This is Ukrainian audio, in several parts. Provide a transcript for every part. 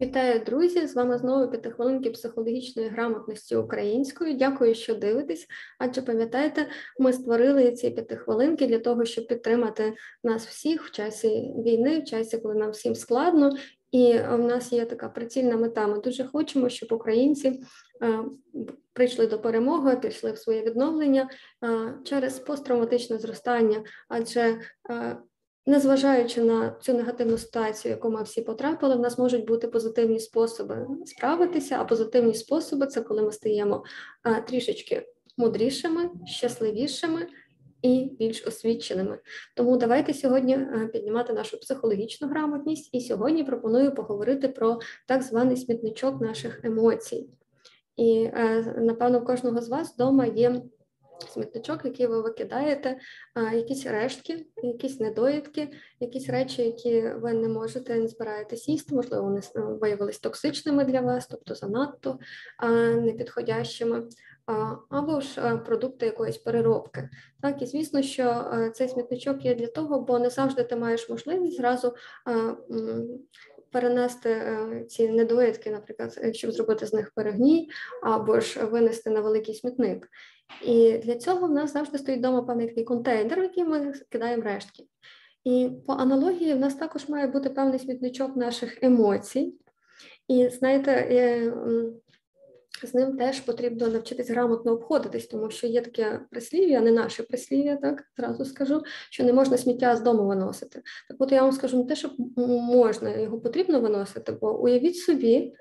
Вітаю, друзі! З вами знову п'ятихвилинки психологічної грамотності українською. Дякую, що дивитесь. Адже пам'ятаєте, ми створили ці п'ятихвилинки для того, щоб підтримати нас всіх в часі війни, в часі, коли нам всім складно. І в нас є така прицільна мета. Ми дуже хочемо, щоб українці е, прийшли до перемоги, пішли в своє відновлення е, через посттравматичне зростання, адже е, Незважаючи на цю негативну ситуацію, яку ми всі потрапили, в нас можуть бути позитивні способи справитися, а позитивні способи це коли ми стаємо трішечки мудрішими, щасливішими і більш освіченими. Тому давайте сьогодні піднімати нашу психологічну грамотність, і сьогодні пропоную поговорити про так званий смітничок наших емоцій. І напевно, в кожного з вас вдома є смітничок, який ви викидаєте, якісь рештки, якісь недоїдки, якісь речі, які ви не можете, не збираєтесь їсти, можливо, вони виявилися токсичними для вас, тобто занадто непідходящими, або ж продукти якоїсь переробки. Так, і звісно, що цей смітничок є для того, бо не завжди ти маєш можливість зразу. Перенести ці недоїдки, наприклад, щоб зробити з них перегній, або ж винести на великий смітник. І для цього в нас завжди стоїть вдома певний такий контейнер, в який ми кидаємо рештки. І по аналогії в нас також має бути певний смітничок наших емоцій. І знаєте, з ним теж потрібно навчитись грамотно обходитись, тому що є таке прислів'я, не наше прислів'я, так зразу скажу, що не можна сміття з дому виносити. Так от я вам скажу не те, що можна, його потрібно виносити, бо уявіть собі,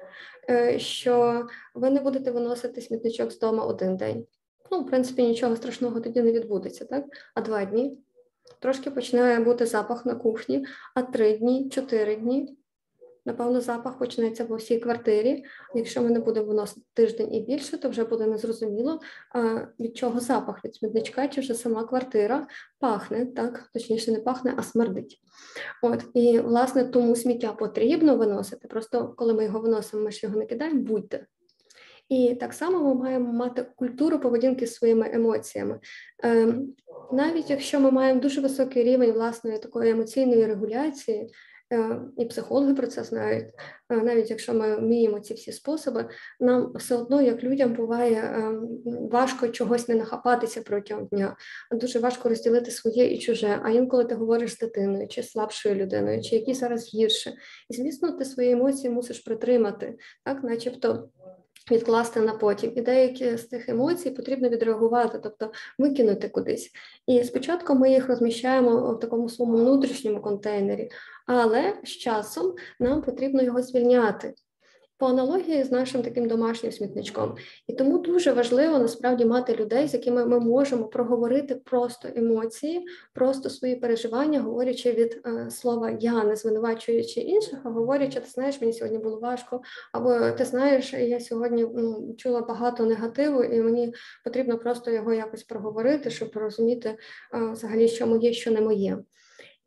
е, що ви не будете виносити смітничок з дому один день. Ну, в принципі, нічого страшного тоді не відбудеться, так? А два дні. Трошки починає бути запах на кухні, а три дні, чотири дні. Напевно, запах почнеться по всій квартирі. Якщо ми не будемо виносити тиждень і більше, то вже буде незрозуміло, від чого запах від смітничка, чи вже сама квартира пахне, так, точніше, не пахне, а смердить. От, І, власне, тому сміття потрібно виносити. Просто коли ми його виносимо, ми ж його не кидаємо, будьте. І так само ми маємо мати культуру поведінки з своїми емоціями. Ем, навіть якщо ми маємо дуже високий рівень власної такої емоційної регуляції, і психологи про це знають, е, навіть якщо ми вміємо ці всі способи, нам все одно, як людям, буває ем, важко чогось не нахапатися протягом дня, дуже важко розділити своє і чуже. А інколи ти говориш з дитиною, чи слабшою людиною, чи які зараз гірше. І звісно, ти свої емоції мусиш притримати, так, начебто відкласти на потім. І деякі з цих емоцій потрібно відреагувати, тобто викинути кудись. І спочатку ми їх розміщаємо в такому своєму внутрішньому контейнері, але з часом нам потрібно його звільняти по аналогії з нашим таким домашнім смітничком. І тому дуже важливо насправді мати людей, з якими ми можемо проговорити просто емоції, просто свої переживання, говорячи від е, слова я, не звинувачуючи інших, а говорячи, ти знаєш, мені сьогодні було важко, або ти знаєш, я сьогодні ну, чула багато негативу, і мені потрібно просто його якось проговорити, щоб розуміти е, взагалі, що моє, що не моє.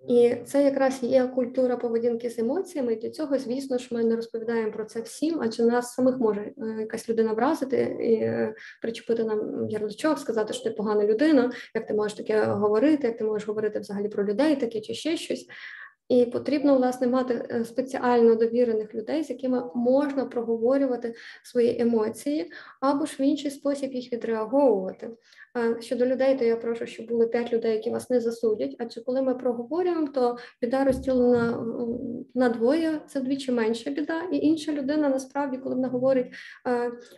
І це якраз є культура поведінки з емоціями. І для цього, звісно ж, ми не розповідаємо про це всім, адже нас самих може е, якась людина вразити і е, причепити нам ярличок, сказати, що ти погана людина, як ти можеш таке говорити, як ти можеш говорити взагалі про людей, таке чи ще щось. І потрібно власне мати е, спеціально довірених людей, з якими можна проговорювати свої емоції, або ж в інший спосіб їх відреаговувати. Щодо людей, то я прошу, щоб були п'ять людей, які вас не засудять. Адже коли ми проговорюємо, то біда розділена на двоє, це вдвічі менша біда, і інша людина насправді, коли вона говорить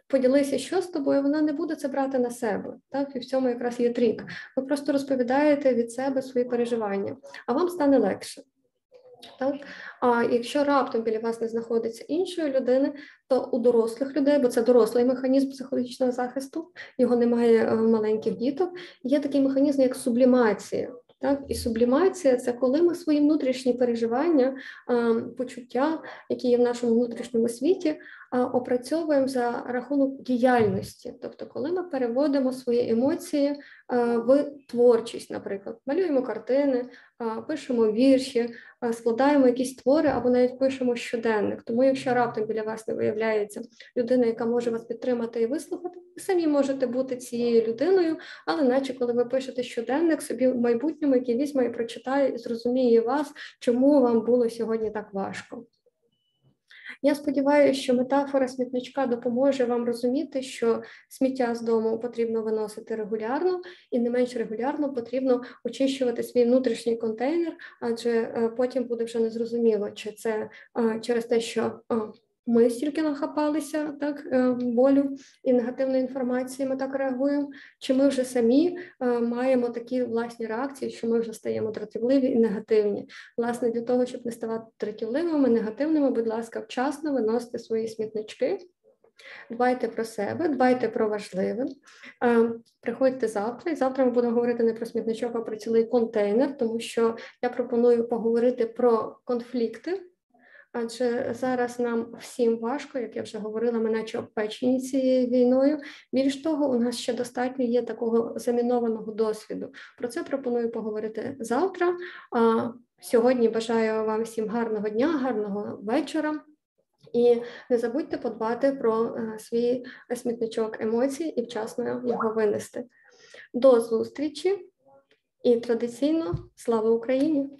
поділися, що з тобою, вона не буде це брати на себе. Так і в цьому якраз є трік. Ви просто розповідаєте від себе свої переживання, а вам стане легше. Так? А якщо раптом біля вас не знаходиться іншої людини, то у дорослих людей, бо це дорослий механізм психологічного захисту, його немає в маленьких діток, є такий механізм, як сублімація. Так, і сублімація це коли ми свої внутрішні переживання, почуття, які є в нашому внутрішньому світі, опрацьовуємо за рахунок діяльності. Тобто, коли ми переводимо свої емоції в творчість, наприклад, малюємо картини, пишемо вірші, складаємо якісь твори або навіть пишемо щоденник. Тому, якщо раптом біля вас не виявляється людина, яка може вас підтримати і вислухати, ви самі можете бути цією людиною, але наче коли ви пишете щоденник собі в майбутньому, який візьме і прочитає і зрозуміє вас, чому вам було сьогодні так важко. Я сподіваюся, що метафора смітничка допоможе вам розуміти, що сміття з дому потрібно виносити регулярно, і не менш регулярно потрібно очищувати свій внутрішній контейнер, адже е, потім буде вже незрозуміло, чи це е, через те, що ми стільки нахапалися так е, болю і негативної інформації. Ми так реагуємо. Чи ми вже самі е, маємо такі власні реакції, що ми вже стаємо дратівливі і негативні? Власне, для того, щоб не ставати дратівливими, негативними, будь ласка, вчасно виносите свої смітнички. Дбайте про себе, дбайте про важливе. Е, приходьте завтра, і завтра ми будемо говорити не про смітничок, а про цілий контейнер, тому що я пропоную поговорити про конфлікти. Адже зараз нам всім важко, як я вже говорила, ми наче обпечені цією війною. Більш того, у нас ще достатньо є такого замінованого досвіду. Про це пропоную поговорити завтра. А сьогодні бажаю вам всім гарного дня, гарного вечора. І не забудьте подбати про е, свій смітничок емоцій і вчасно його винести. До зустрічі і традиційно слава Україні!